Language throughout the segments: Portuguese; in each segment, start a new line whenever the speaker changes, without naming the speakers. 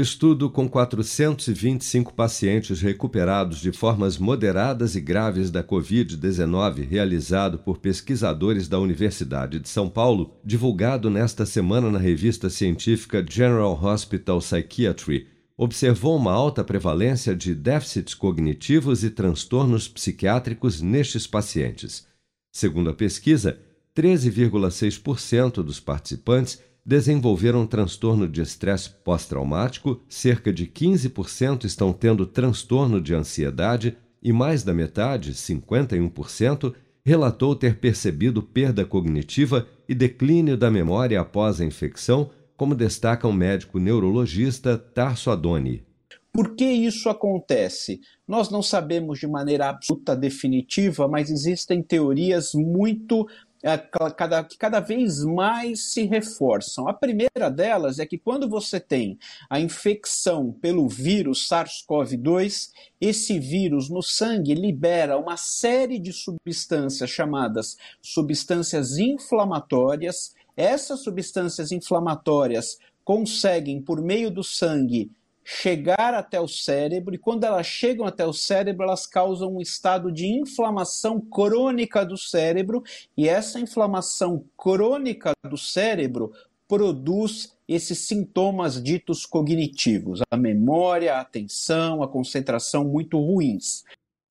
Estudo com 425 pacientes recuperados de formas moderadas e graves da Covid-19, realizado por pesquisadores da Universidade de São Paulo, divulgado nesta semana na revista científica General Hospital Psychiatry, observou uma alta prevalência de déficits cognitivos e transtornos psiquiátricos nestes pacientes. Segundo a pesquisa, 13,6% dos participantes desenvolveram transtorno de estresse pós-traumático, cerca de 15% estão tendo transtorno de ansiedade e mais da metade, 51%, relatou ter percebido perda cognitiva e declínio da memória após a infecção, como destaca o médico neurologista Tarso Adoni.
Por que isso acontece? Nós não sabemos de maneira absoluta definitiva, mas existem teorias muito é, cada, que cada vez mais se reforçam. A primeira delas é que quando você tem a infecção pelo vírus SARS-CoV-2, esse vírus no sangue libera uma série de substâncias chamadas substâncias inflamatórias. Essas substâncias inflamatórias conseguem, por meio do sangue, chegar até o cérebro, e quando elas chegam até o cérebro, elas causam um estado de inflamação crônica do cérebro, e essa inflamação crônica do cérebro produz esses sintomas ditos cognitivos, a memória, a atenção, a concentração muito ruins.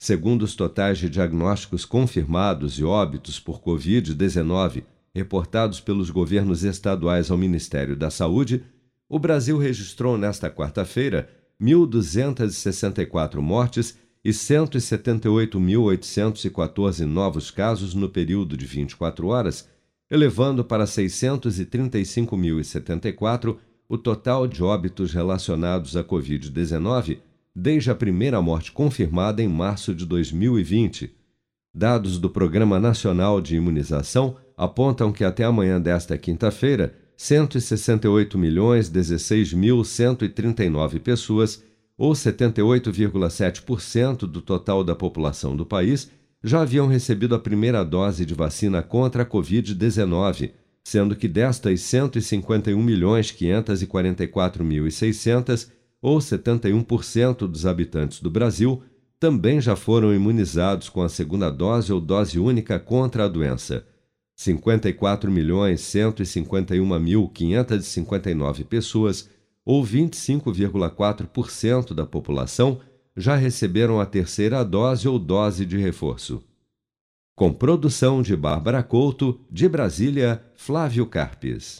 Segundo os totais de diagnósticos confirmados e óbitos por Covid-19 reportados pelos governos estaduais ao Ministério da Saúde, o Brasil registrou nesta quarta-feira 1.264 mortes e 178.814 novos casos no período de 24 horas, elevando para 635.074 o total de óbitos relacionados à Covid-19 desde a primeira morte confirmada em março de 2020. Dados do Programa Nacional de Imunização apontam que até amanhã desta quinta-feira 168.016.139 pessoas, ou 78,7% do total da população do país, já haviam recebido a primeira dose de vacina contra a Covid-19, sendo que destas 151.544.600, ou 71% dos habitantes do Brasil, também já foram imunizados com a segunda dose ou dose única contra a doença. 54.151.559 pessoas, ou 25,4% da população, já receberam a terceira dose ou dose de reforço. Com produção de Bárbara Couto, de Brasília, Flávio Carpes.